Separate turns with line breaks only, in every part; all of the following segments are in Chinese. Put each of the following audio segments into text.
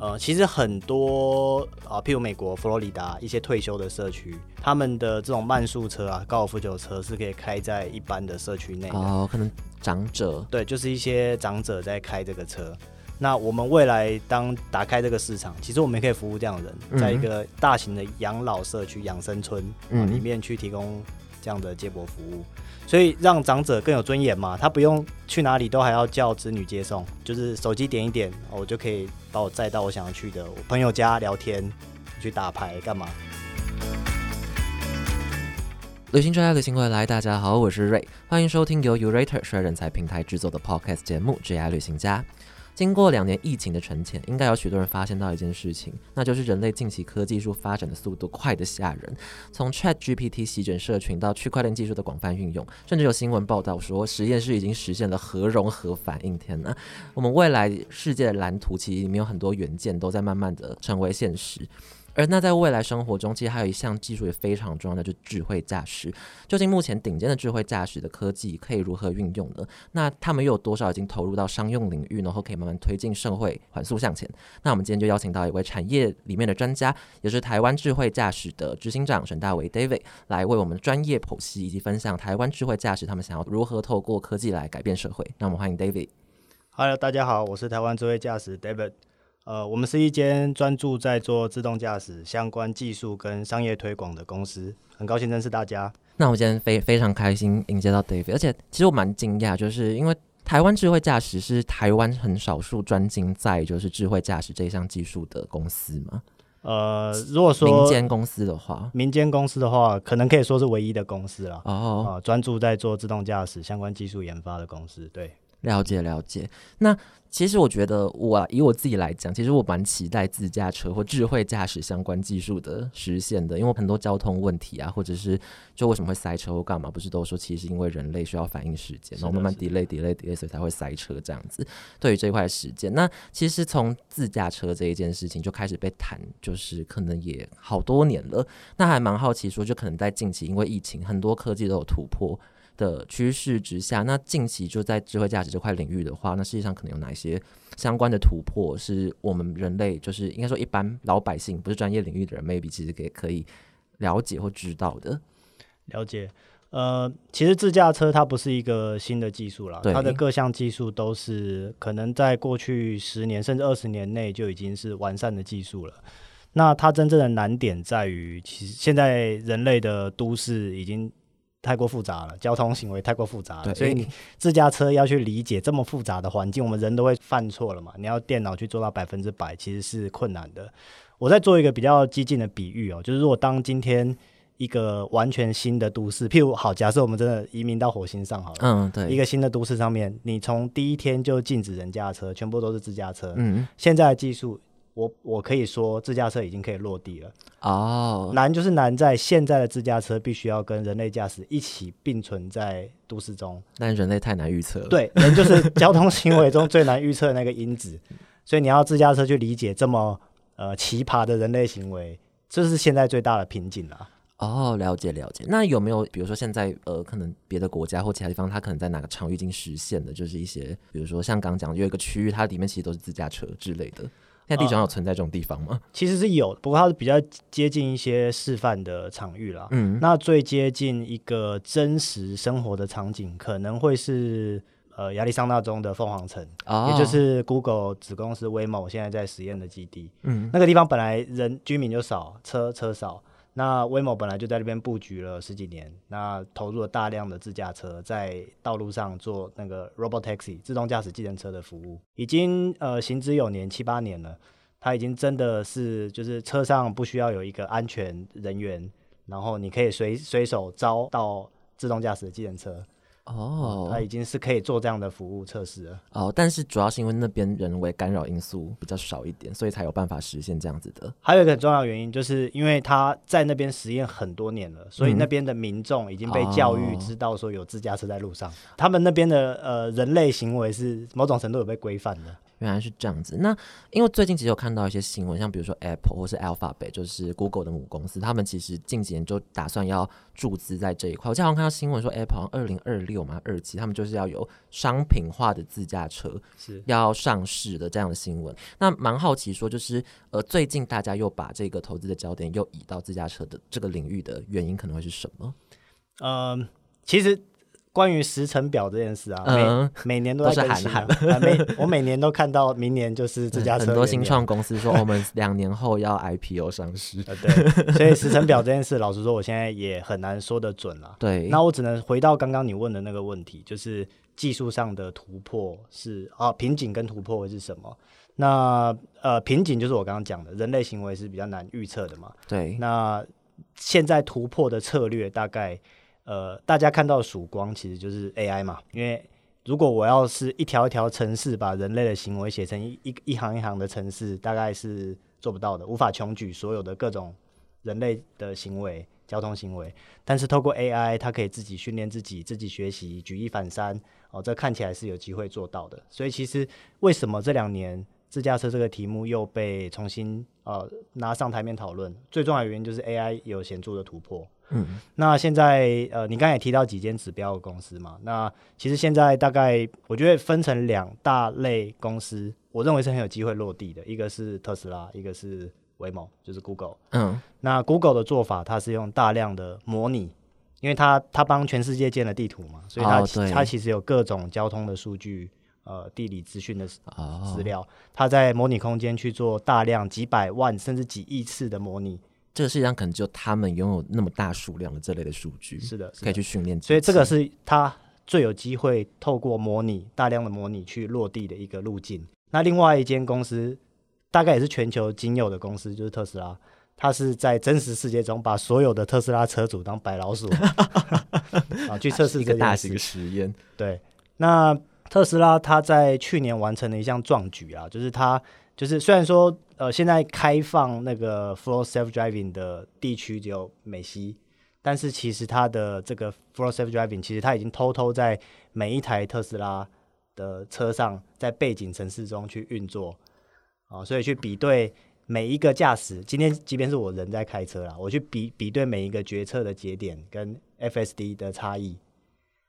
呃，其实很多啊，譬如美国佛罗里达一些退休的社区，他们的这种慢速车啊、高尔夫球车是可以开在一般的社区内的。
哦，可能长者
对，就是一些长者在开这个车。那我们未来当打开这个市场，其实我们也可以服务这样的人，
嗯
在一个大型的养老社区、养生村里面去提供这样的接驳服务，所以让长者更有尊严嘛。他不用去哪里都还要叫子女接送，就是手机点一点，我就可以把我载到我想要去的我朋友家聊天、去打牌干嘛。
旅行专家旅行回来，大家好，我是瑞，欢迎收听由 Urater 帅人才平台制作的 Podcast 节目《职业旅行家》。经过两年疫情的沉潜，应该有许多人发现到一件事情，那就是人类近期科技术发展的速度快得吓人。从 Chat GPT 席卷社群到区块链技术的广泛运用，甚至有新闻报道说实验室已经实现了核融合反应。天呐，我们未来世界的蓝图其实里面有很多元件都在慢慢的成为现实。而那在未来生活中，其实还有一项技术也非常重要的，就是智慧驾驶。究竟目前顶尖的智慧驾驶的科技可以如何运用呢？那他们又有多少已经投入到商用领域，然后可以慢慢推进社会缓速向前？那我们今天就邀请到一位产业里面的专家，也是台湾智慧驾驶的执行长沈大为 David 来为我们专业剖析以及分享台湾智慧驾驶他们想要如何透过科技来改变社会。那我们欢迎 David。
Hello，大家好，我是台湾智慧驾驶 David。呃，我们是一间专注在做自动驾驶相关技术跟商业推广的公司，很高兴认识大家。
那我今天非非常开心迎接到 David，而且其实我蛮惊讶，就是因为台湾智慧驾驶是台湾很少数专精在就是智慧驾驶这一项技术的公司嘛。
呃，如果说
民间公司的话，
民间公司的话，可能可以说是唯一的公司了。
哦，
啊，专注在做自动驾驶相关技术研发的公司。对，
了解了解。那其实我觉得我、啊、以我自己来讲，其实我蛮期待自驾车或智慧驾驶相关技术的实现的，因为很多交通问题啊，或者是就为什么会塞车或干嘛，不是都说其实因为人类需要反应时间，然后慢慢 delay delay delay，所以才会塞车这样子。对于这一块时间，那其实从自驾车这一件事情就开始被谈，就是可能也好多年了。那还蛮好奇说，就可能在近期因为疫情，很多科技都有突破。的趋势之下，那近期就在智慧驾驶这块领域的话，那世界上可能有哪一些相关的突破，是我们人类就是应该说一般老百姓不是专业领域的人，maybe 其实也可以了解或知道的。
了解。呃，其实自驾车它不是一个新的技术
了，
它的各项技术都是可能在过去十年甚至二十年内就已经是完善的技术了。那它真正的难点在于，其实现在人类的都市已经太过复杂了，交通行为太过复杂了，所以你自驾车要去理解这么复杂的环境，我们人都会犯错了嘛。你要电脑去做到百分之百，其实是困难的。我再做一个比较激进的比喻哦，就是如果当今天一个完全新的都市，譬如好，假设我们真的移民到火星上好了，
嗯，对，
一个新的都市上面，你从第一天就禁止人驾车，全部都是自驾车。
嗯
现在的技术，我我可以说自驾车已经可以落地了。
哦，
难就是难在现在的自驾车必须要跟人类驾驶一起并存在都市中。
但人类太难预测了。，
对，人就是交通行为中最难预测的那个因子，所以你要自驾车去理解这么呃奇葩的人类行为，这是现在最大的瓶颈了。
哦，了解了解。那有没有比如说现在呃，可能别的国家或其他地方，它可能在哪个场域已经实现的，就是一些比如说像刚讲有一个区域，它里面其实都是自驾车之类的。现在地球上有存在这种地方吗？
其实是有，不过它是比较接近一些示范的场域啦。
嗯，
那最接近一个真实生活的场景，可能会是呃亚利桑那州的凤凰城，
哦，
也就是 Google 子公司 Waymo 现在在实验的基地。
嗯
那个地方本来人居民就少，车车少。那威某本来就在那边布局了十几年，那投入了大量的自驾车在道路上做那个 Robot Taxi 自动驾驶计程车的服务，已经呃行之有年七八年了。它已经真的是就是车上不需要有一个安全人员，然后你可以随随手招到自动驾驶的计程车，
哦
它已经是可以做这样的服务测试了。
哦，但是主要是因为那边人为干扰因素比较少一点，所以才有办法实现这样子的。
还有一个很重要的原因，就是因为他在那边实验很多年了，所以那边的民众已经被教育
哦
知道说有自驾车在路上，他们那边的呃人类行为是某种程度有被规范的。
原来是这样子。那因为最近其实有看到一些新闻，像比如说 Apple 或是 Alphabet，就是 Google 的母公司，他们其实近几年就打算要注资在这一块。我经常看到新闻说，Apple 二零二六嘛，二期他们就是要有商品化的自驾车
是
要上市的这样的新闻。那蛮好奇说，就是呃，最近大家又把这个投资的焦点又移到自驾车的这个领域的原因可能会是什么？
嗯，其实关于时程表这件事啊，
嗯
每每年都在更新啊
喊
啊 每我每年都看到明年就是自驾车
嗯很多新创公司说，哦我们两年后要 IPO 上市。
呃对，所以时程表这件事，老实说，我现在也很难说得准了。
对，
那我只能回到刚刚你问的那个问题，就是技术上的突破是啊瓶颈跟突破会是什么？那呃瓶颈就是我刚刚讲的，人类行为是比较难预测的嘛。
对，
那现在突破的策略大概呃大家看到曙光其实就是 AI 嘛，因为如果我要是一条一条程式把人类的行为写成一一一行一行的程式，大概是做不到的，无法穷举所有的各种人类的行为、交通行为。但是透过 AI，它可以自己训练自己，自己学习，举一反三，哦，这看起来是有机会做到的。所以其实为什么这两年自驾车这个题目又被重新呃拿上台面讨论？最重要的原因就是 AI 有显著的突破。
嗯，
那现在呃，你刚才也提到几间指标的公司嘛？那其实现在大概我觉得分成两大类公司，我认为是很有机会落地的，一个是特斯拉，一个是 Waymo，就是 Google。
嗯，
那 Google 的做法，它是用大量的模拟，因为它它帮全世界建了地图嘛，所以它、它其实有各种交通的数据，呃，地理资讯的
哦，
资料，他在模拟空间去做大量几百万甚至几亿次的模拟。
这个世界上可能只有他们拥有那么大数量的这类的数据，
是的，是的
可以去训练。
所以这个是他最有机会透过模拟大量的模拟去落地的一个路径。那另外一间公司，大概也是全球仅有的公司，就是特斯拉。它是在真实世界中把所有的特斯拉车主当白老鼠 啊，去测试
一个大型实验。
对，那特斯拉它在去年完成了一项壮举啊，就是它就是虽然说呃现在开放那个 Full Self Driving 的地区只有美西，但是其实它的这个 Full Self Driving 其实它已经偷偷在每一台特斯拉的车上在背景城市中去运作啊，所以去比对。每一个驾驶，今天即便是我人在开车啦，我去比比对每一个决策的节点跟 FSD 的差异，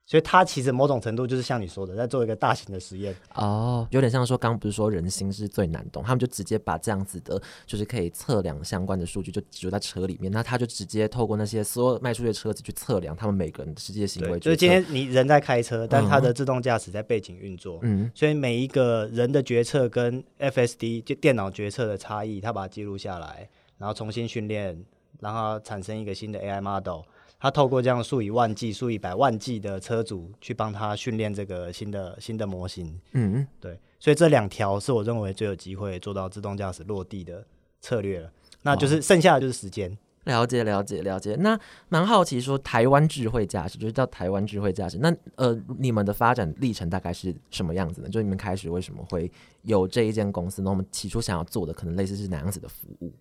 所以它其实某种程度就是像你说的，在做一个大型的实验。
哦，有点像说，刚刚不是说人心是最难懂，他们就直接把这样子的，就是可以测量相关的数据就植入在车里面，那他就直接透过那些所有卖出去的车子去测量他们每个人的实际的行为。
就是今天你人在开车，但它
嗯
的自动驾驶在背景运作，
嗯，
所以每一个人的决策跟 FSD 就电脑决策的差异，它把它记录下来，然后重新训练，让它产生一个新的 AI model。它透过这样数以万计、数以百万计的车主去帮他训练这个新的新的模型。
嗯，
对，所以这两条是我认为最有机会做到自动驾驶落地的策略了。那就是剩下的就是时间。
了解了解了解。那蛮好奇说，台湾智慧驾驶就是叫台湾智慧驾驶，那呃，你们的发展历程大概是什么样子呢？就你们开始为什么会有这一间公司？那我们起初想要做的可能类似是哪样子的服务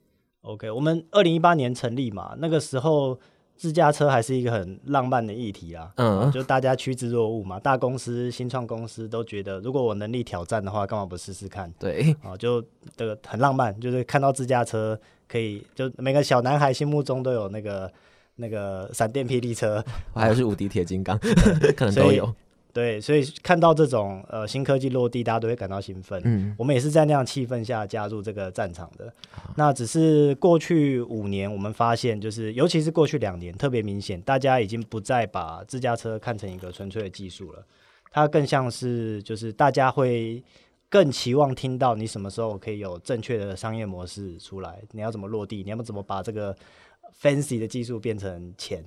？OK，我们二零一八年成立嘛，那个时候自驾车还是一个很浪漫的议题啦。
嗯
就大家趋之若鹜嘛，大公司、新创公司都觉得，如果我能力挑战的话，干嘛不试试看？
对，
啊，就这个很浪漫，就是看到自驾车可以，就每个小男孩心目中都有那个那个闪电霹雳车，
我还有是无敌铁金刚，可能都有。
对，所以看到这种呃新科技落地，大家都会感到兴奋。
嗯，
我们也是在那样气氛下加入这个战场的。那只是过去五年，我们发现，就是尤其是过去两年，特别明显，大家已经不再把自驾车看成一个纯粹的技术了，它更像是就是大家会更期望听到你什么时候可以有正确的商业模式出来，你要怎么落地，你要怎么把这个 fancy 的技术变成钱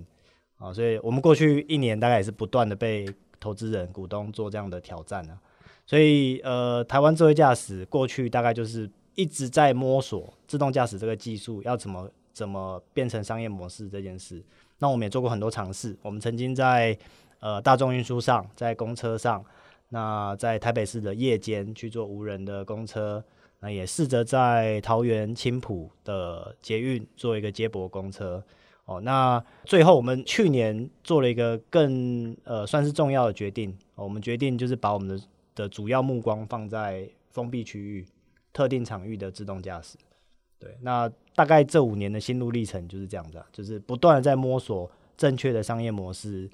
啊？所以我们过去一年大概也是不断的被投资人、股东做这样的挑战啊。所以呃，台湾智慧驾驶过去大概就是一直在摸索自动驾驶这个技术要怎么怎么变成商业模式这件事。那我们也做过很多尝试，我们曾经在呃大众运输上，在公车上，那在台北市的夜间去做无人的公车，那也试着在桃园青浦的捷运做一个接驳公车。哦，那最后我们去年做了一个更呃算是重要的决定，哦我们决定就是把我们的的主要目光放在封闭区域、特定场域的自动驾驶。对，那大概这五年的心路历程就是这样子、啊，就是不断的在摸索正确的商业模式，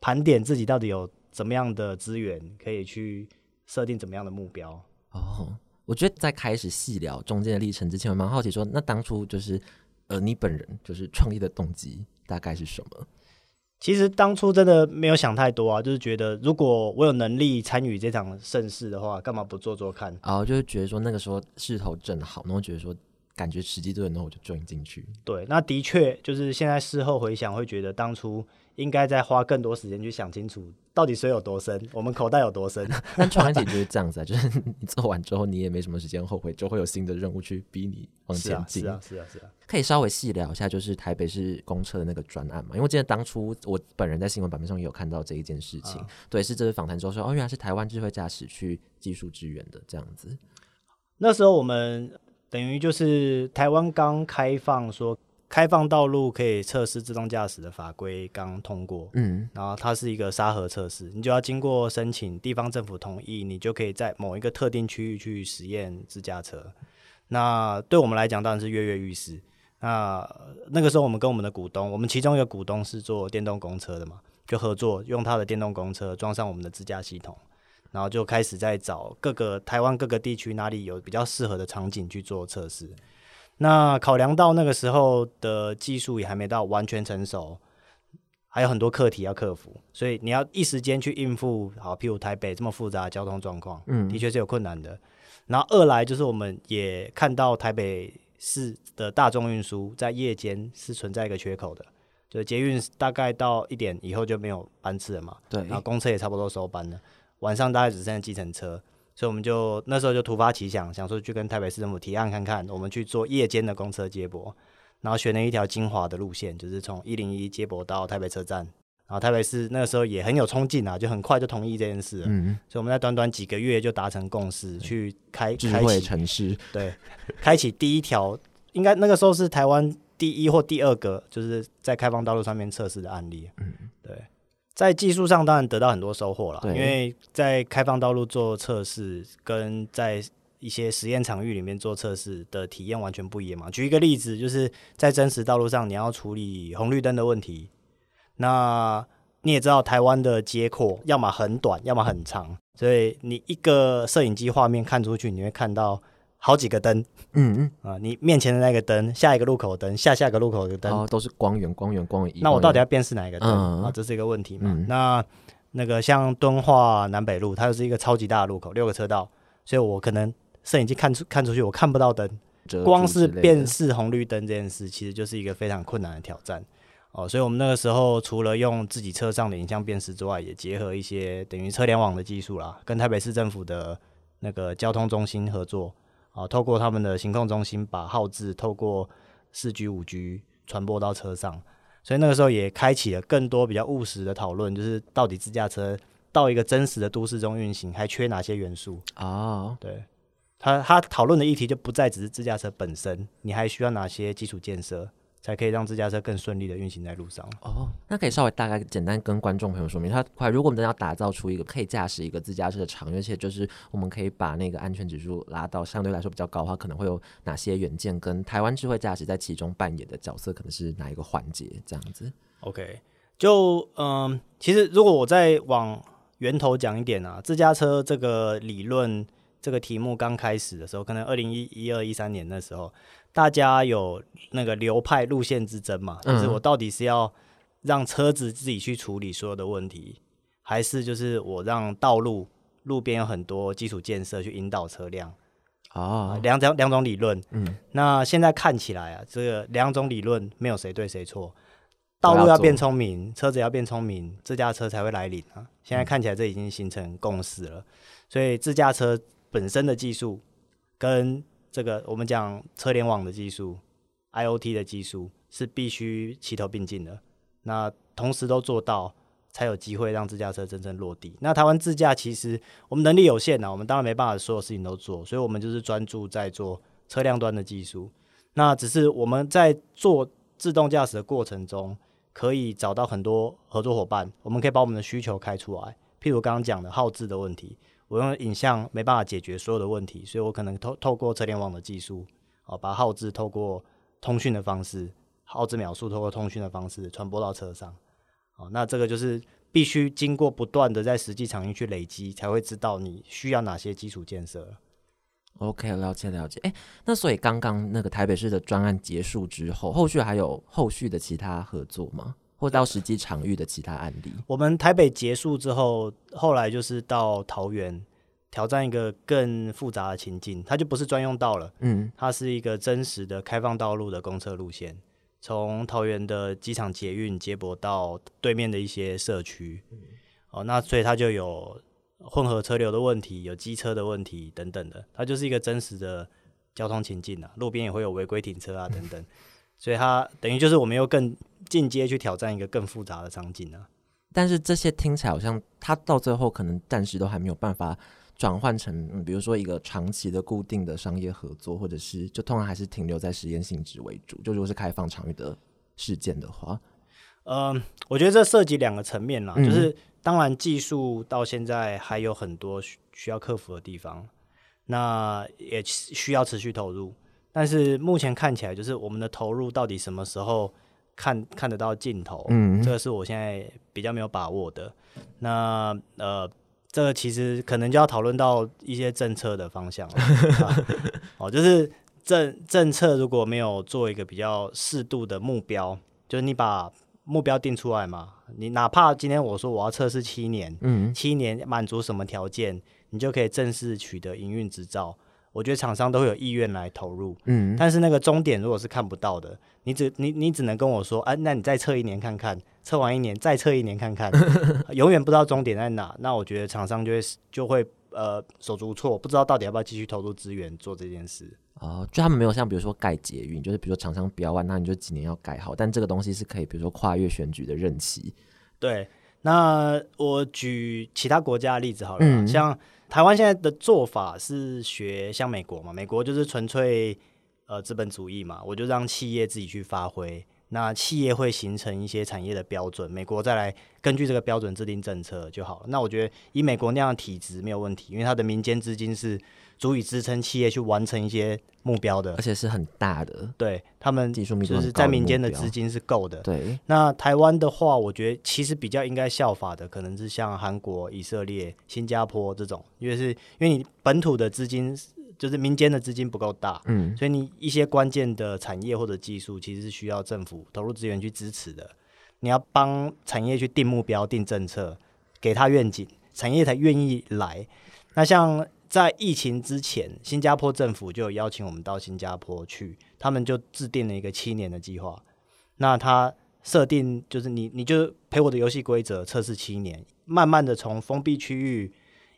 盘点自己到底有怎么样的资源可以去设定怎么样的目标。
哦，我觉得在开始细聊中间的历程之前，我蛮好奇说，那当初就是呃，你本人就是创业的动机大概是什么？
其实当初真的没有想太多啊，就是觉得如果我有能力参与这场盛世的话，干嘛不做做看？
哦，就是觉得说那个时候势头正好，然后觉得说感觉时机对，然后我就 join 进去。
对，那的确就是现在事后回想，会觉得当初应该再花更多时间去想清楚，到底水有多深，我们口袋有多深。
但创业就是这样子啊，就是你做完之后，你也没什么时间后悔，就会有新的任务去逼你往前进。
是啊，是啊，是啊。
可以稍微细聊一下，就是台北市公车的那个专案嘛？因为我记得当初我本人在新闻版面上也有看到这一件事情，对，是这次访谈之后说，哦，原来是台湾智慧驾驶去技术支援的这样子。
那时候我们等于就是台湾刚开放说开放道路可以测试自动驾驶的法规刚通过，
嗯，
然后它是一个沙盒测试，你就要经过申请地方政府同意，你就可以在某一个特定区域去实验自驾车。那对我们来讲当然是跃跃欲试。那那个时候我们跟我们的股东，我们其中一个股东是做电动公车的嘛，就合作用他的电动公车装上我们的自驾系统，然后就开始在找各个台湾各个地区哪里有比较适合的场景去做测试。那考量到那个时候的技术也还没到完全成熟，还有很多课题要克服，所以你要一时间去应付好，譬如台北这么复杂的交通状况，
嗯。
的确是有困难的。然后二来就是我们也看到台北市的大众运输在夜间是存在一个缺口的，就是捷运大概到一点以后就没有班次了嘛，
对。
然后公车也差不多收班了，晚上大概只剩下计程车，所以我们就那时候就突发奇想，想说去跟台北市政府提案看看，我们去做夜间的公车接驳，然后选了一条精华的路线，就是从一零一接驳到台北车站，然后台北市那个时候也很有冲劲啊，就很快就同意这件事了，
嗯，
所以我们在短短几个月就达成共识，去开
智慧
开启
城市，
对，开启第一条，应该那个时候是台湾第一或第二个，就是在开放道路上面测试的案例。
嗯，
对，在技术上当然得到很多收获了，因为在开放道路做测试，跟在一些实验场域里面做测试的体验完全不一样嘛。举一个例子，就是在真实道路上，你要处理红绿灯的问题，那你也知道台湾的街廓要么很短，要么很长，所以你一个摄影机画面看出去，你会看到好几个灯
嗯嗯，
啊、你面前的那个灯，下一个路口灯，下下个路口的灯，
都是光源，光源，光源。
那我到底
要
要辨识哪一个灯、
嗯
啊？这是一个问题嘛？
嗯
那那个像敦化南北路，它就是一个超级大的路口，六个车道，所以我可能摄影机看出看出去，我看不到灯，光是辨识红绿灯这件事，其实就是一个非常困难的挑战。哦，所以我们那个时候除了用自己车上的影像辨识之外，也结合一些等于车联网的技术啦，跟台北市政府的那个交通中心合作，啊，透过他们的行控中心把号志透过四 G、五 G 传播到车上，所以那个时候也开启了更多比较务实的讨论，就是到底自驾车到一个真实的都市中运行，还缺哪些元素？
哦，
对，他他讨论的议题就不再只是自驾车本身，你还需要哪些基础建设，才可以让自驾车更顺利的运行在路上？
哦，那可以稍微大概简单跟观众朋友说明，它快，如果我们真的要打造出一个可以驾驶一个自驾车的场域，而且就是我们可以把那个安全指数拉到相对来说比较高的话，可能会有哪些元件跟台湾智慧驾驶在其中扮演的角色，可能是哪一个环节这样子
？OK，就嗯，其实如果我再往源头讲一点啊，自驾车这个理论这个题目刚开始的时候，可能二零一一二一三年的时候，大家有那个流派路线之争嘛，就是
嗯
我到底是要让车子自己去处理所有的问题，还是就是我让道路路边有很多基础建设去引导车辆？
哦，
两种两种理论。
嗯，
那现在看起来啊，这个两种理论没有谁对谁错，道路要变聪明，车子要变聪明，自驾车才会来临啊。现在看起来这已经形成共识了，所以自驾车本身的技术跟这个我们讲车联网的技术、IOT 的技术是必须齐头并进的。那同时都做到，才有机会让自驾车真正落地。那台湾自驾其实我们能力有限呐、我们当然没办法所有事情都做，所以我们就是专注在做车辆端的技术。那只是我们在做自动驾驶的过程中，可以找到很多合作伙伴，我们可以把我们的需求开出来。譬如刚刚讲的耗资的问题，我用影像没办法解决所有的问题，所以我可能透透过车联网的技术，哦，把耗资透过通讯的方式，耗资秒数透过通讯的方式传播到车上。哦，那这个就是必须经过不断的在实际场域去累积，才会知道你需要哪些基础建设。
OK，了解了解。哎，那所以刚刚那个台北市的专案结束之后，后续还有后续的其他合作吗？或到实际场域的其他案例？
我们台北结束之后，后来就是到桃园挑战一个更复杂的情境，它就不是专用道了，
嗯
它是一个真实的开放道路的公车路线，从桃园的机场捷运接驳到对面的一些社区。哦，那所以它就有混合车流的问题，有机车的问题等等的，它就是一个真实的交通情境啊，路边也会有违规停车啊等等，所以它等于就是我们又更进阶去挑战一个更复杂的场景啊。
但是这些听起来好像它到最后可能暂时都还没有办法转换成，嗯、比如说一个长期的固定的商业合作，或者是就通常还是停留在实验性质为主。就如果是开放场域的事件的话，
嗯，我觉得这涉及两个层面啦，
嗯
就是当然技术到现在还有很多需需要克服的地方，那也需要持续投入。但是目前看起来，就是我们的投入到底什么时候看看得到尽头，
嗯
这个是我现在比较没有把握的。那呃，这个其实可能就要讨论到一些政策的方向了。啊 哦，就是政政策如果没有做一个比较适度的目标，就是你把目标定出来嘛，你哪怕今天我说我要测试七年，
嗯
七年满足什么条件，你就可以正式取得营运执照。我觉得厂商都会有意愿来投入，
嗯，
但是那个终点如果是看不到的，你只你你只能跟我说，啊，那你再测一年看看，测完一年再测一年看看，永远不知道终点在哪。那我觉得厂商就会就会呃手足无措，不知道到底要不要继续投入资源做这件事。
哦，就他们没有像比如说盖捷运，就是比如说厂商标案，那你就几年要盖好，但这个东西是可以比如说跨越选举的任期。
对，那我举其他国家的例子好了，
嗯
像台湾现在的做法是学像美国嘛，美国就是纯粹呃资本主义嘛，我就让企业自己去发挥，那企业会形成一些产业的标准，美国再来根据这个标准制定政策就好了。那我觉得以美国那样的体制没有问题，因为它的民间资金是足以支撑企业去完成一些目标的
而，且是很大的，
对他们
技术
就是在民间的资金是够的，
对，
那台湾的话，我觉得其实比较应该效法的，可能是像韩国、以色列、新加坡这种，因为是因为你本土的资金就是民间的资金不够大，
嗯
所以你一些关键的产业或者技术，其实是需要政府投入资源去支持的。你要帮产业去定目标、定政策，给他愿景，产业才愿意来。那像在疫情之前，新加坡政府就邀请我们到新加坡去，他们就制定了一个七年的计划。那他设定就是你，你就陪我的游戏规则测试七年，慢慢的从封闭区域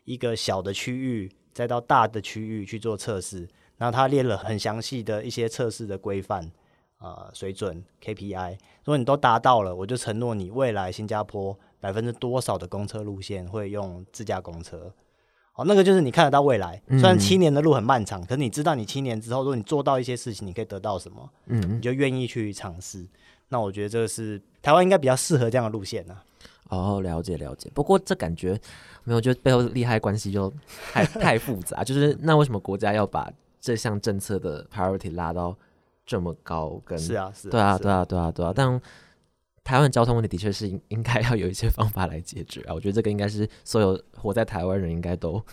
一个小的区域，再到大的区域去做测试。然后他列了很详细的一些测试的规范，呃，水准 KPI。如果你都达到了，我就承诺你未来新加坡百分之多少的公车路线会用自驾公车。哦，那个就是你看得到未来。虽然七年的路很漫长，可是你知道你七年之后，如果你做到一些事情，你可以得到什么，
嗯
你就愿意去尝试。那我觉得这个是台湾应该比较适合这样的路线呢、
哦，了解了解。不过这感觉没有，就背后利害关系就太太复杂。就是那为什么国家要把这项政策的 priority 拉到这么高？跟
是啊，是
对啊，
是
对啊，对啊，对啊。但台湾交通问题的确是应应该要有一些方法来解决啊。我觉得这个应该是所有活在台湾人应该都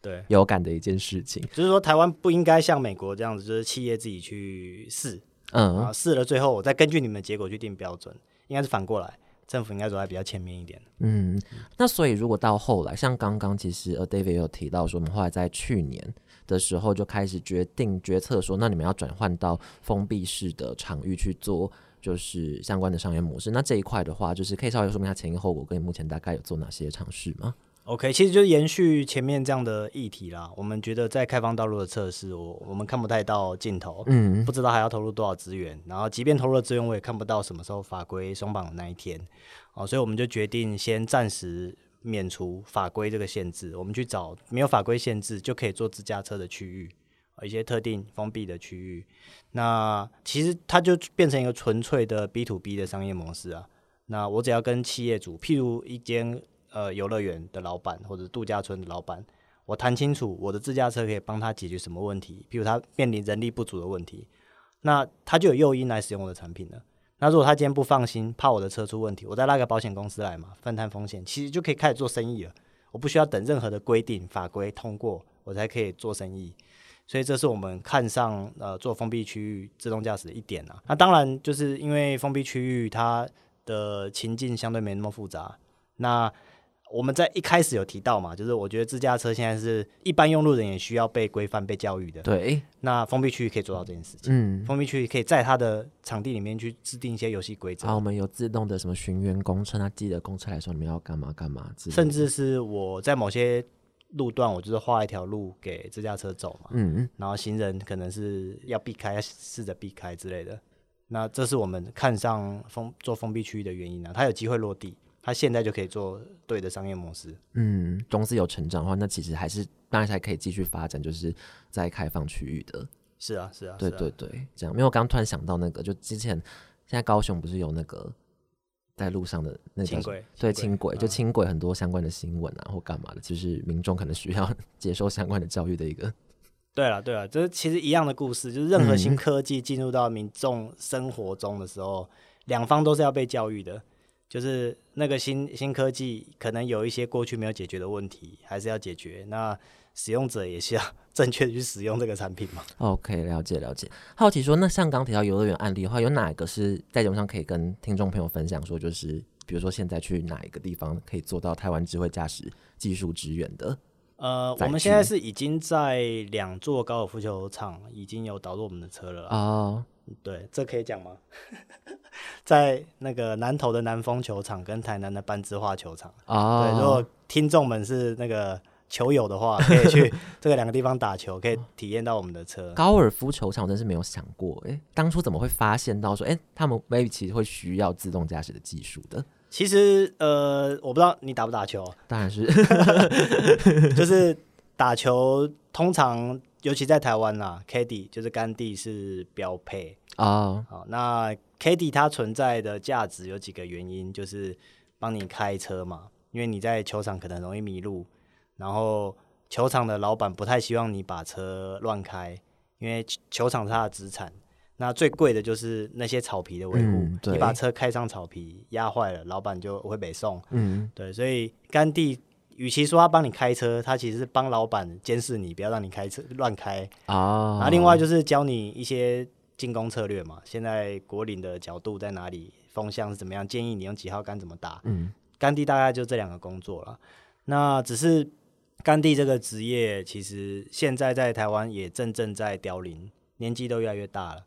对，
有感的一件事情。
就是说台湾不应该像美国这样子，就是企业自己去试，
嗯
啊，试了最后我再根据你们的结果去定标准，应该是反过来，政府应该走在比较前面一点。
嗯，那所以如果到后来，像刚刚其实呃 David 也有提到说，我们后来在去年的时候就开始决定决策说，那你们要转换到封闭式的场域去做。就是相关的商业模式，那这一块的话，就是可以稍微说明一下前因后果，跟你目前大概有做哪些尝试吗
？OK，其实就延续前面这样的议题啦。我们觉得在开放道路的测试，我我们看不太到尽头，
嗯
不知道还要投入多少资源，然后即便投入了资源，我也看不到什么时候法规松绑的那一天。哦，所以我们就决定先暂时免除法规这个限制，我们去找没有法规限制就可以做自驾车的区域，呃一些特定封闭的区域。那其实它就变成一个纯粹的 B to B 的商业模式啊。那我只要跟企业主，譬如一间呃游乐园的老板或者度假村的老板，我谈清楚我的自驾车可以帮他解决什么问题，譬如他面临人力不足的问题，那他就有诱因来使用我的产品了。那如果他今天不放心，怕我的车出问题，我再拉个保险公司来嘛，分摊风险，其实就可以开始做生意了。我不需要等任何的规定法规通过，我才可以做生意。所以这是我们看上呃做封闭区域自动驾驶的一点啊。那当然就是因为封闭区域它的情境相对没那么复杂。那我们在一开始有提到嘛，就是我觉得自驾车现在是一般用路人也需要被规范、被教育的。
对，
那封闭区域可以做到这件事情。
嗯，
封闭区域可以在它的场地里面去制定一些游戏规则
好，我，们有自动的什么巡员公车，那记得公车来说你们要干嘛干嘛
甚至是我在某些路段，我就是画一条路给自驾车走嘛，
嗯嗯
然后行人可能是要避开，要试着避开之类的。那这是我们看上封做封闭区域的原因啊，它有机会落地，它现在就可以做对的商业模式。
嗯，公司有成长的话，那其实还是当然还可以继续发展，就是在开放区域的。
是啊，是啊，
对对对，这样。因为我刚突然想到那个，就之前现在高雄不是有那个在路上的那个
轻轨，
对轻轨，就
嗯
轻轨很多相关的新闻啊或干嘛的，就是民众可能需要接受相关的教育的一个。
对了，对了，这其实一样的故事，就是任何
嗯
新科技进入到民众生活中的时候，两方都是要被教育的。就是那个新新科技可能有一些过去没有解决的问题，还是要解决。那使用者也需要 正确去使用这个产品嘛。
OK，了解了解。好奇说，那像刚提到游乐园案例的话，有哪一个是在节目上可以跟听众朋友分享说，就是比如说现在去哪一个地方可以做到台湾智慧驾驶技术支援的？
呃，我们现在是已经在两座高尔夫球场已经有导入我们的车了啦。
哦，
对，这可以讲吗？在那个南投的南风球场跟台南的班之化球场。
哦，
对，如果听众们是那个球友的话，可以去这个两个地方打球，可以体验到我们的车。
高尔夫球场我真是没有想过，哎，当初怎么会发现到说，哎，他们 maybe 其实会需要自动驾驶的技术的？
其实呃，我不知道你打不打球，
当然是，
就是打球通常，尤其在台湾啦 k d 就是甘地是标配。
哦，
好，那 k d 它存在的价值有几个原因，就是帮你开车嘛，因为你在球场可能容易迷路，然后球场的老板不太希望你把车乱开，因为球球场是他的资产。那最贵的就是那些草皮的维护，
嗯
你把车开上草皮压坏了，老板就会北送。
嗯，
对，所以甘地与其说他帮你开车，他其实是帮老板监视你，不要让你开车乱开。
啊，
然后另外就是教你一些进攻策略嘛，现在国岭的角度在哪里，风向是怎么样，建议你用几号杆怎么打。
嗯，
甘地大概就这两个工作了。那只是甘地这个职业，其实现在在台湾也正正在凋零，年纪都越来越大了，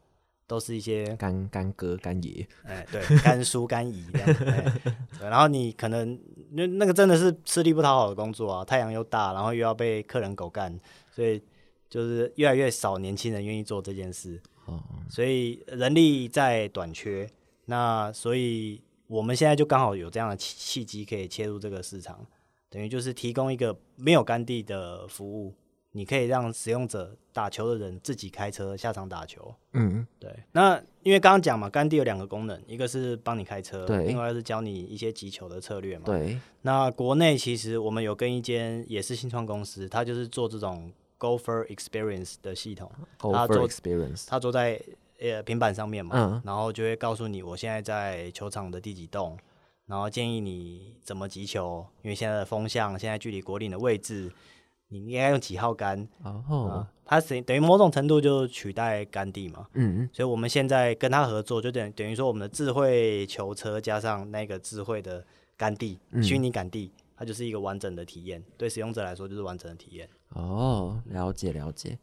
都是一些
干干哥干爷，
哎，对，干叔干姨这样。然后你可能那那个真的是吃力不讨好的工作啊，太阳又大，然后又要被客人狗干，所以就是越来越少年轻人愿意做这件事。
哦，
所以人力在短缺，那所以我们现在就刚好有这样的契契机可以切入这个市场，等于就是提供一个没有干地的服务，你可以让使用者打球的人自己开车下场打球。
嗯，
对，那因为刚刚讲嘛，干地有两个功能，一个是帮你开车，
对
另外是教你一些击球的策略嘛。
对，
那国内其实我们有跟一间也是新创公司，它就是做这种 Golfer Experience 的系统
，Go
他
for
做
experience，
它坐在呃平板上面嘛，
嗯
然后就会告诉你我现在在球场的第几栋，然后建议你怎么击球，因为现在的风向，现在距离国岭的位置，你应该用几号杆
哦
啊，？它等等于某种程度就取代杆地嘛。
嗯，
所以我们现在跟他合作，就等等于说我们的智慧球车加上那个智慧的杆地，
嗯
虚拟杆地，它就是一个完整的体验，对使用者来说就是完整的体验。
哦，了解了解。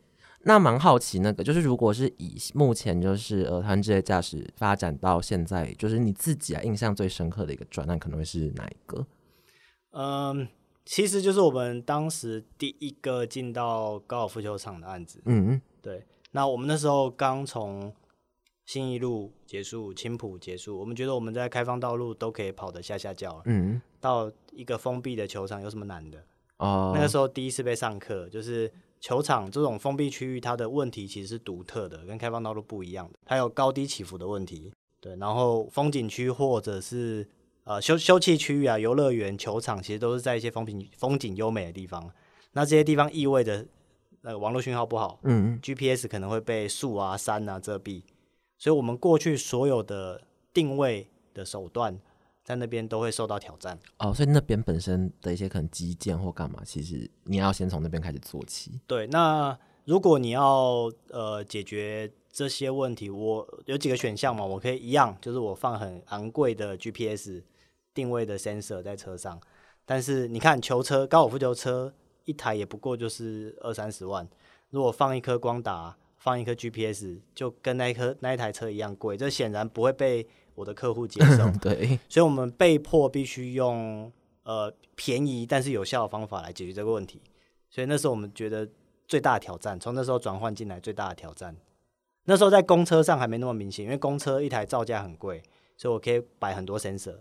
那蛮好奇，那个就是如果是以目前就是呃台湾职业驾驶发展到现在，就是你自己啊印象最深刻的一个专案，可能会是哪一个？
嗯，其实就是我们当时第一个进到高尔夫球场的案子。
嗯
对，那我们那时候刚从新一路结束，青浦结束，我们觉得我们在开放道路都可以跑得下下叫了，
嗯，
到一个封闭的球场有什么难的？
哦，
那个时候第一次被上课，就是球场这种封闭区域，它的问题其实是独特的，跟开放道路不一样的，它有高低起伏的问题。对，然后风景区或者是呃休休憩区域啊、游乐园、球场，其实都是在一些风景风景优美的地方。那这些地方意味着呃网络讯号不好
嗯
，GPS 可能会被树啊、山啊遮蔽，所以我们过去所有的定位的手段，在那边都会受到挑战。
哦，所以那边本身的一些可能基建或干嘛，其实你要先从那边开始做起。
对，那如果你要呃解决这些问题，我有几个选项嘛，我可以一样，就是我放很昂贵的 GPS 定位的 sensor 在车上，但是你看球车、高尔夫球车一台也不过就是二三十万，如果放一颗光达、放一颗 GPS，就跟那一颗那一台车一样贵，这显然不会被我的客户接受。
对，
所以我们被迫必须用呃便宜但是有效的方法来解决这个问题。所以那时候我们觉得最大的挑战，从那时候转换进来最大的挑战。那时候在公车上还没那么明显，因为公车一台造价很贵，所以我可以摆很多 sensor。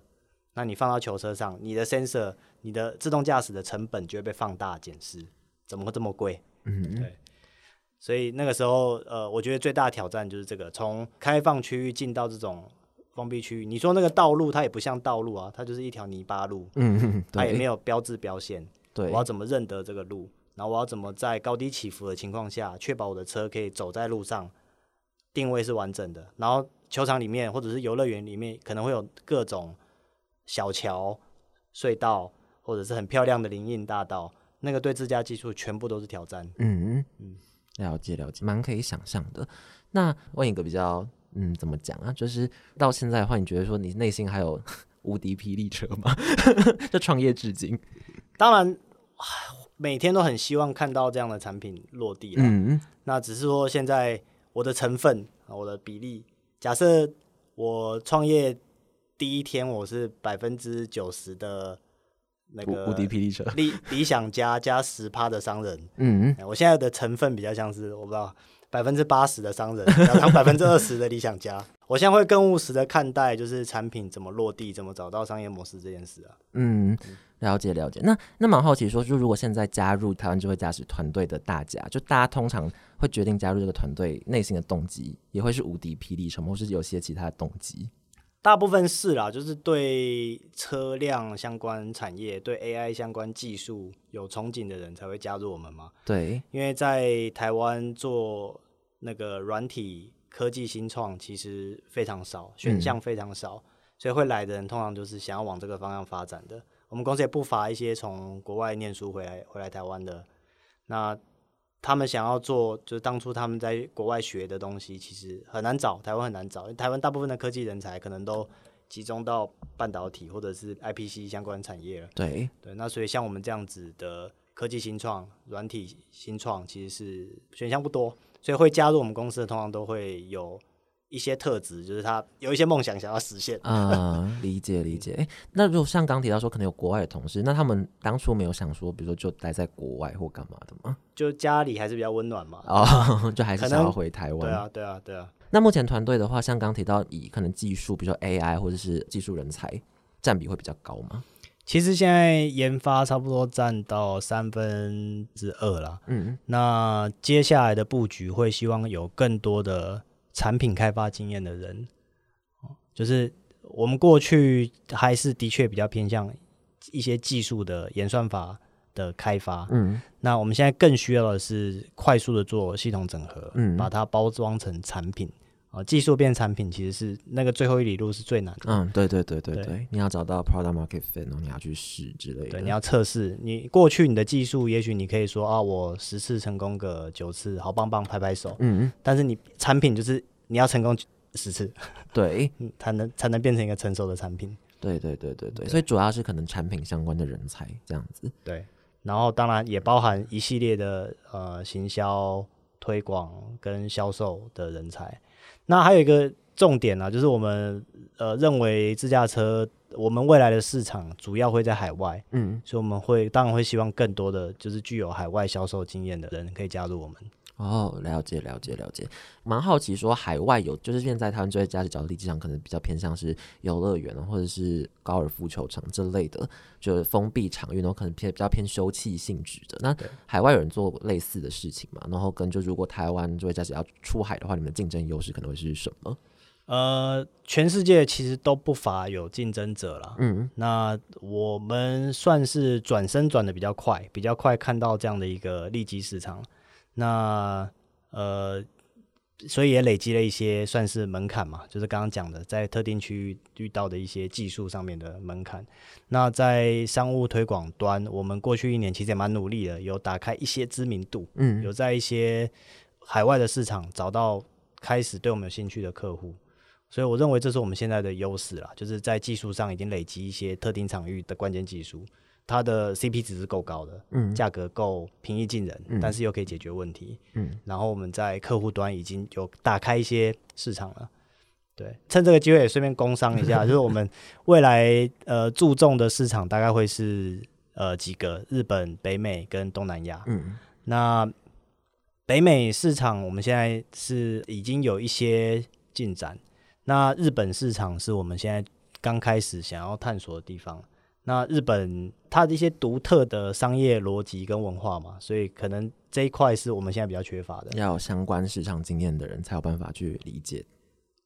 那你放到球车上，你的 sensor，你的自动驾驶的成本就会被放大减失，怎么会这么贵？
嗯，
对。所以那个时候，呃，我觉得最大的挑战就是这个，从开放区域进到这种封闭区域。你说那个道路，它也不像道路啊，它就是一条泥巴路，
嗯，
它也没
有，
标志标线。
对
我，要怎么认得这个路？然后我要怎么在高低起伏的情况下，确保我的车可以走在路上，定位是完整的。然后球场里面或者是游乐园里面，可能会有各种小桥、隧道，或者是很漂亮的林荫大道，那个对自家技术全部都是挑战。
嗯嗯
嗯，
了解了解，蛮可以想象的。那问一个比较，嗯，怎么讲啊？就是到现在的话，你觉得说你内心还有 无敌霹雳车吗？就创业至今，
当然，每天都很希望看到这样的产品落地了。
嗯
那只是说现在我的成分、啊我的比例，假设我创业第一天我是百分之九十的那个
无无敌霹雳车，
理理想家加十趴的商人，
嗯
哎我现在的成分比较像是我不知道百分之八十的商人，然后百分之二十的理想家。我现在会更务实的看待，就是产品怎么落地，怎么找到商业模式这件事啊。
嗯，了解了解。那那蛮好奇说，就如果现在加入台湾智慧驾驶团队的大家，就大家通常会决定加入这个团队，内心的动机也会是无敌霹雳什么，或是有些其他的动机？
大部分是啦，就是对车辆相关产业、对 AI 相关技术有憧憬的人才会加入我们嘛。
对，
因为在台湾做那个软体科技新创，其实非常少，选项非常少，所以会来的人通常就是想要往这个方向发展的。我们公司也不乏一些从国外念书回来回来台湾的，那他们想要做，就是当初他们在国外学的东西，其实很难找，台湾很难找，台湾大部分的科技人才可能都集中到半导体或者是 IPC 相关产业了。
对，
对，那所以像我们这样子的科技新创、软体新创，其实是选项不多，所以会加入我们公司的，通常都会有一些特质，就是他有一些梦想想要实现。
啊、理解理解。诶，那如果像刚提到说，可能有国外的同事，那他们当初没有想说，比如说就待在国外或干嘛的吗？
就家里还是比较温暖嘛。
哦，就还是想要回台湾。
对啊，对啊，对啊。
那目前团队的话，像刚提到以可能技术，比如说 AI 或者是技术人才占比会比较高吗？
其实现在研发差不多占到三分之二啦。
嗯，
那接下来的布局会希望有更多的产品开发经验的人，哦就是我们过去还是的确比较偏向一些技术的演算法的开发。
嗯，
那我们现在更需要的是快速的做系统整合，
嗯
把它包装成产品。啊、技术变产品其实是那个最后一里路是最难的。
嗯，对对对对
对
对，你要找到 product market fit，然后你要去试之类的。
对，你要测试。你过去你的技术，也许你可以说啊，我十次成功个九次，好棒棒，拍拍手。
嗯，
但是你产品就是你要成功十次，
对
嗯才能才能变成一个成熟的产品。
对对对对对，所以主要是可能产品相关的人才这样子。
对，然后当然也包含一系列的呃行销、推广跟销售的人才。那还有一个重点呢、就是我们呃认为自驾车我们未来的市场主要会在海外，
嗯，
所以我们会当然会希望更多的就是具有海外销售经验的人可以加入我们。
哦，了解了解了解，蛮好奇说海外有就是现在台湾这些驾驶角度地机场可能比较偏向是游乐园啊或者是高尔夫球场这类的，就是封闭场域，然后可能偏比较偏休憩性质的。那海外有人做类似的事情嘛？然后跟就如果台湾这位驾驶要出海的话，你们的竞争优势可能会是什么？
呃，全世界其实都不乏有竞争者了。
嗯
那我们算是转身转的比较快，比较快看到这样的一个利基市场。那呃，所以也累积了一些算是门槛嘛，就是刚刚讲的，在特定区域遇到的一些技术上面的门槛。那在商务推广端，我们过去一年其实也蛮努力的，有打开一些知名度，
嗯
有在一些海外的市场找到开始对我们有兴趣的客户。所以我认为这是我们现在的优势啦，就是在技术上已经累积一些特定场域的关键技术，它的 CP 值是够高的，
嗯
价格够平易近人，
嗯
但是又可以解决问题。
嗯
然后我们在客户端已经有打开一些市场了。对，趁这个机会也顺便工商一下，就是我们未来呃注重的市场大概会是呃几个日本、北美跟东南亚。
嗯
那北美市场我们现在是已经有一些进展，那日本市场是我们现在刚开始想要探索的地方。那日本它的一些独特的商业逻辑跟文化嘛，所以可能这一块是我们现在比较缺乏的。
要有相关市场经验的人才有办法去理解。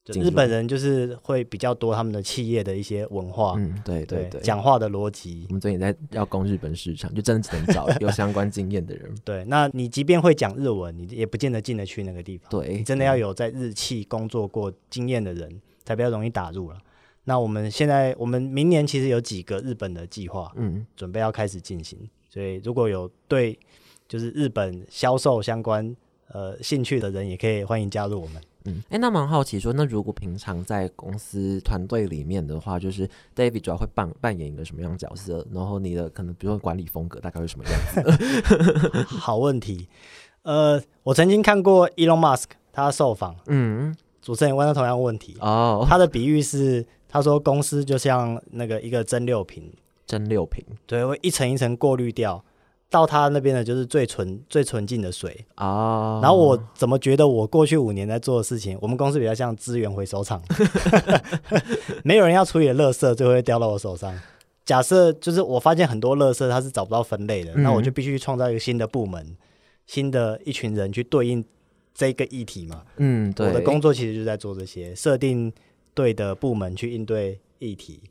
日本人就是会比较多他们的企业的一些文化，
嗯，对对对，
讲话的逻辑
我。们最近在要攻日本市场，就真的只能找 有相关经验的人。
对，那你即便会讲日文，你也不见得进得去那个地方。
对，
你真的要有在日企工作过经验的人，才比较容易打入了。那我们现在，我们明年其实有几个日本的计划，
嗯
准备要开始进行。所以如果有对就是日本销售相关呃兴趣的人，也可以欢迎加入我们。
嗯，哎，那蛮好奇说，那如果平常在公司团队里面的话，就是 David 主要会扮扮演一个什么样的角色？然后你的可能比如说管理风格大概会什么样子？
好问题，呃，我曾经看过 Elon Musk 他受访，
嗯，
主持人问他同样的问题，
哦，
他的比喻是他说公司就像那个一个蒸馏瓶，
蒸馏瓶
对，会一层一层过滤掉，到他那边的就是最纯最纯净的水。
哦，
然后我怎么觉得我过去五年在做的事情，我们公司比较像资源回收厂，没有人要处理的垃圾，就会掉到我手上。假设就是我发现很多垃圾它是找不到分类的，
嗯
那我就必须创造一个新的部门，新的一群人去对应这个议题嘛。
嗯，对，
我的工作其实就在做这些，设定对的部门去应对议题，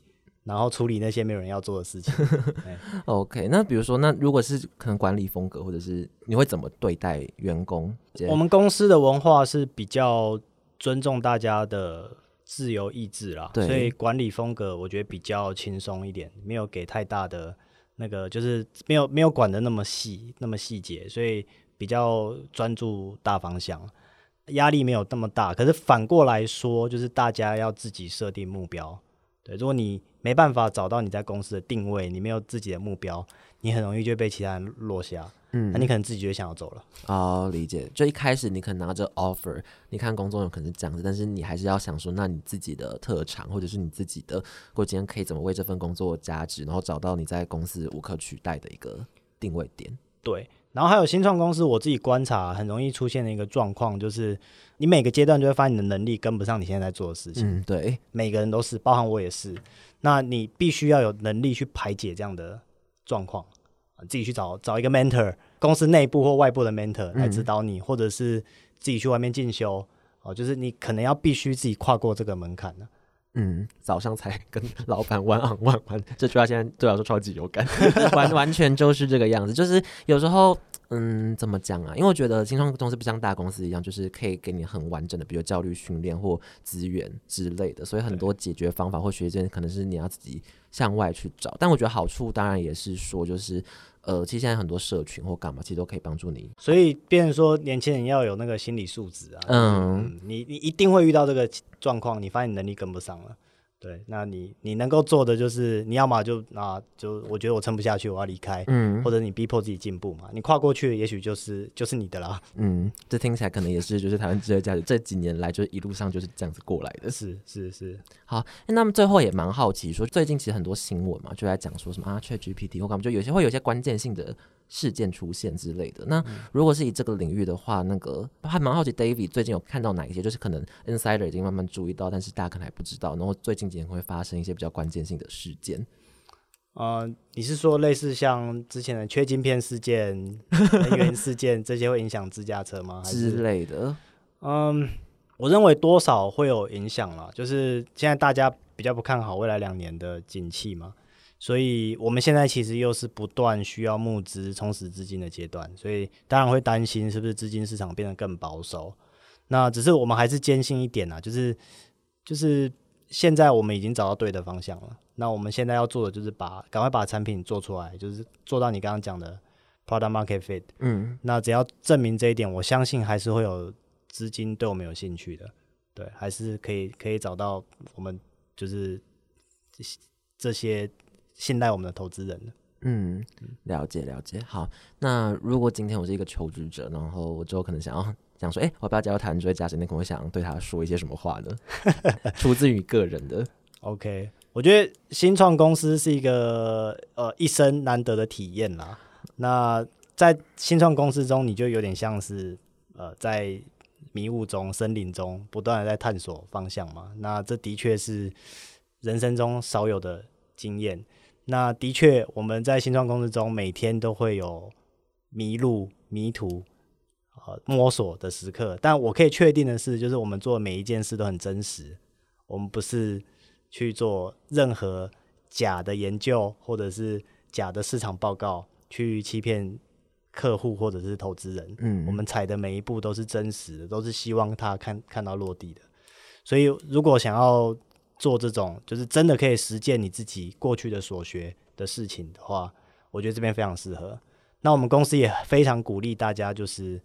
然后处理那些没有人要做的事情。哎
OK，那比如说，那如果是可能管理风格，或者是你会怎么对待员工？
我们公司的文化是比较尊重大家的自由意志啦，所以管理风格我觉得比较轻松一点，没有给太大的那个，就是没有没有管的那么细那么细节，所以比较专注大方向，压力没有那么大。可是反过来说，就是大家要自己设定目标。对，如果你没办法找到你在公司的定位，你没有自己的目标，你很容易就被其他人落下，
嗯
那你可能自己就想要走了。
哦，理解。就一开始你可能拿着 offer，你看工作有可能是这样子，但是你还是要想说，那你自己的特长，或者是你自己的，或今天可以怎么为这份工作加值，然后找到你在公司无可取代的一个定位点。
对，然后还有新创公司，我自己观察很容易出现的一个状况，就是你每个阶段就会发现你的能力跟不上你现在在做的事情。
嗯，对，
每个人都是，包含我也是。那你必须要有能力去排解这样的状况，啊自己去找找一个 mentor，公司内部或外部的 mentor 来指导你，或者是自己去外面进修。哦，就是你可能要必须自己跨过这个门槛的。
嗯，早上才跟老板玩昂玩玩，这句话现在对我来说超级有感，完完全就是这个样子。就是有时候，嗯，怎么讲啊？因为我觉得新创公司不像大公司一样，就是可以给你很完整的，比如教育训练或资源之类的，所以很多解决方法或学见可能是你要自己向外去找。但我觉得好处当然也是说，就是呃，其实现在很多社群或干嘛，其实都可以帮助你。
所以，变成说年轻人要有那个心理素质啊。
嗯
嗯，你你一定会遇到这个状况，你发现你能力跟不上了。对，那你你能够做的就是，你要么就啊，就我觉得我撑不下去，我要离开，
嗯
或者你逼迫自己进步嘛。你跨过去，也许就是就是你的啦。
嗯，这听起来可能也是就是台湾职业价值这几年来就是一路上就是这样子过来的。
是是是，
好，诶那么最后也蛮好奇，说最近其实很多新闻嘛，就在讲说什么啊，ChatGPT 或干嘛，就有些会有些关键性的事件出现之类的。那如果是以这个领域的话，那个还蛮好奇，David 最近有看到哪一些，就是可能 Insider 已经慢慢注意到，但是大家可能还不知道，然后最近几年会发生一些比较关键性的事件。
呃，你是说类似像之前的缺晶片事件、能源事件这些会影响自驾车吗？
之
是
类的，
嗯，我认为多少会有影响啦。就是现在大家比较不看好未来两年的景气嘛，所以我们现在其实又是不断需要募资、充实资金的阶段，所以当然会担心是不是资金市场变得更保守。那只是我们还是坚信一点啊，就是就是现在我们已经找到对的方向了。那我们现在要做的就是把赶快把产品做出来，就是做到你刚刚讲的 product market fit。
嗯，
那只要证明这一点，我相信还是会有资金对我们有兴趣的。对，还是可以可以找到我们就是这些这些信赖我们的投资人的。
嗯，了解了解。好，那如果今天我是一个求职者，然后我之后可能想要想说，哎、我要不要加入台湾职位价值？那可能会想对他说一些什么话呢？出自于个人的。
OK，我觉得新创公司是一个呃一生难得的体验啦。那在新创公司中，你就有点像是呃在迷雾中、森林中不断的在探索方向嘛。那这的确是人生中少有的经验。那的确，我们在新创公司中每天都会有迷路、迷途、呃摸索的时刻。但我可以确定的是，就是我们做的每一件事都很真实。我们不是去做任何假的研究或者是假的市场报告，去欺骗客户或者是投资人。
嗯，
我们踩的每一步都是真实的，都是希望他看看到落地的。所以，如果想要做这种就是真的可以实践你自己过去的所学的事情的话，我觉得这边非常适合。那我们公司也非常鼓励大家，就是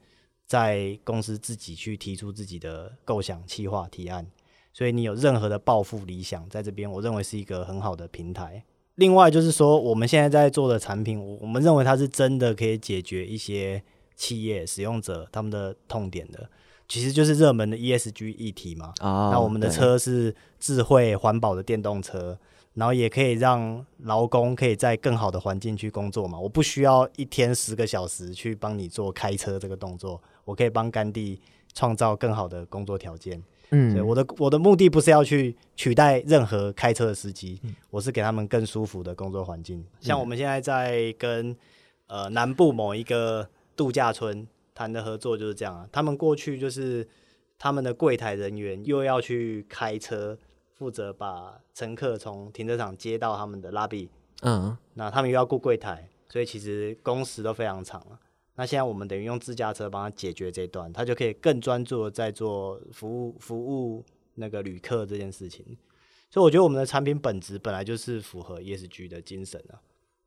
在公司自己去提出自己的构想、企划、提案。所以你有任何的抱负、理想，在这边我认为是一个很好的平台。另外就是说，我们现在在做的产品，我我们认为它是真的可以解决一些企业使用者他们的痛点的，其实就是热门的 ESG 议题嘛。
哦，
那我们的
对，
车是智慧环保的电动车，然后也可以让劳工可以在更好的环境去工作嘛。我不需要一天十个小时去帮你做开车这个动作，我可以帮甘地创造更好的工作条件。
嗯，
所以我的我的目的不是要去取代任何开车的司机，
嗯
我是给他们更舒服的工作环境。像我们现在在跟呃南部某一个度假村谈的合作就是这样啊，他们过去就是他们的柜台人员又要去开车，负责把乘客从停车场接到他们的 lobby，
嗯，
那他们又要顾柜台，所以其实工时都非常长了。那现在我们等于用自驾车帮他解决这一段，他就可以更专注的在做服务服务那个旅客这件事情。所以我觉得我们的产品本质本来就是符合 ESG 的精神啊。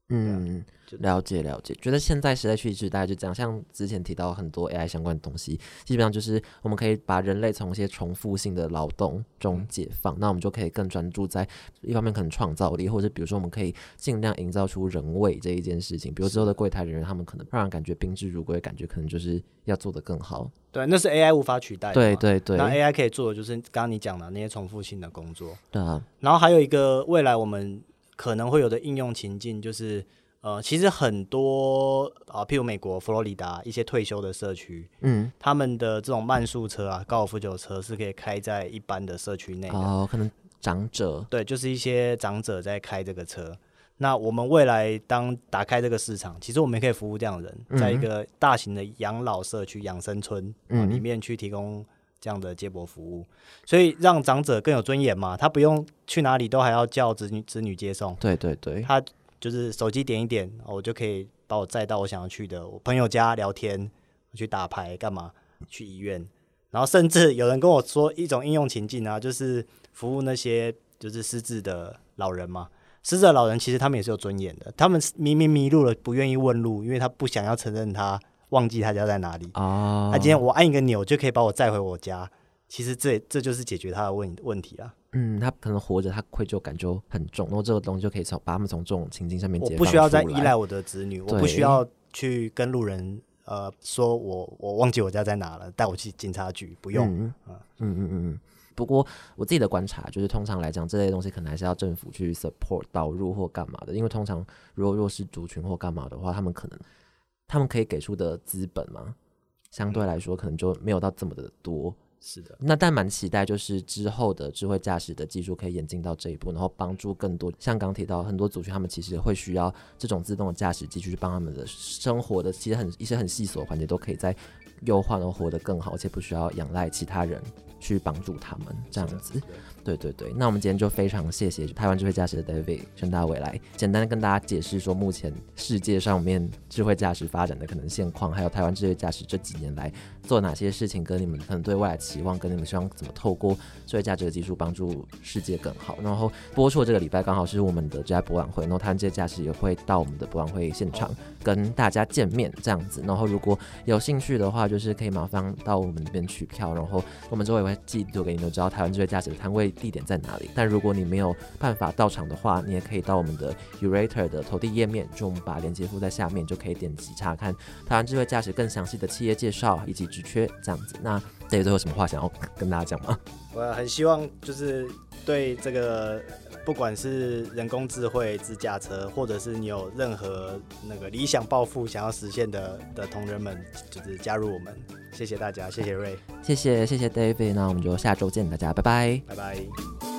嗯，了解了解，觉得现在时代趋势大概就这样。像之前提到很多 AI 相关的东西，基本上就是我们可以把人类从一些重复性的劳动中解放，那我们就可以更专注在一方面可能创造力，或者比如说我们可以尽量营造出人味这一件事情。比如之后的柜台人员，他们可能让人感觉宾至如归，感觉可能就是要做得更好。
对，那是 AI 无法取代的。
对对对，
那 AI 可以做的就是刚刚你讲的那些重复性的工作。
对啊，
然后还有一个未来我们可能会有的应用情境，就是呃，其实很多啊，譬如美国佛罗里达一些退休的社区，
嗯，
他们的这种慢速车啊、高尔夫球车是可以开在一般的社区内的。
哦，可能长者，
对，就是一些长者在开这个车。那我们未来当打开这个市场，其实我们也可以服务这样的人，在一
嗯
个大型的养老社区、养生村、里面去提供这样的接驳服务，所以让长者更有尊严嘛。他不用去哪里都还要叫子女子女接送，
对对对，
他就是手机点一点，我就可以把我载到我想要去的我朋友家聊天，去打牌干嘛，去医院。然后甚至有人跟我说一种应用情境啊，就是服务那些就是失智的老人嘛。失智老人其实他们也是有尊严的，他们明明迷路了，不愿意问路，因为他不想要承认他忘记他家在哪里。
啊，
他今天我按一个钮就可以把我载回我家，其实这这就是解决他的问问题啊。
嗯，他可能活着，他愧疚感就很重，然后这个东西就可以从把他们从这种情境上面
我
解放
不需要再依赖我的子女，我不需要去跟路人呃说我我忘记我家在哪了，带我去警察局，不用。
嗯嗯嗯嗯嗯。不过我自己的观察就是，通常来讲，这类东西可能还是要政府去 support 导入或干嘛的，因为通常如果弱势族群或干嘛的话，他们可能他们可以给出的资本吗，相对来说可能就没有到这么的多。
是的，
那但蛮期待，就是之后的智慧驾驶的技术可以演进到这一步，然后帮助更多像刚提到很多族群，他们其实会需要这种自动的驾驶技术去帮他们的生活的，其实很一些很细琐的环节都可以在优化，然后活得更好，而且不需要仰赖其他人去帮助他们这样子。对对对，那我们今天就非常谢谢台湾智慧驾驶的 David 陈大伟来简单的跟大家解释说，目前世界上面智慧驾驶发展的可能现况，还有台湾智慧驾驶这几年来做哪些事情，跟你们可能对外来期望，跟你们希望怎么透过智慧驾驶的技术帮助世界更好。然后播出这个礼拜刚好是我们的这家博览会，然后台湾智慧驾驶也会到我们的博览会现场跟大家见面这样子。然后如果有兴趣的话，就是可以麻烦到我们那边取票，然后我们之后也会寄图给你们，知道台湾智慧驾驶的摊位。地点在哪里？但如果你没有办法到场的话，你也可以到我们的 Urator 的投递页面，就我们把链接附在下面，就可以点击查看台湾智慧驾驶更详细的企业介绍以及职缺这样子。那这里最后有什么话想要跟大家讲吗？
我很希望就是对这个。不管是人工智慧自驾车，或者是你有任何那个理想抱负想要实现的的同仁们，就是加入我们。谢谢大家，谢谢瑞，
谢谢谢谢 David，那我们就下周见，大家拜拜，
拜拜。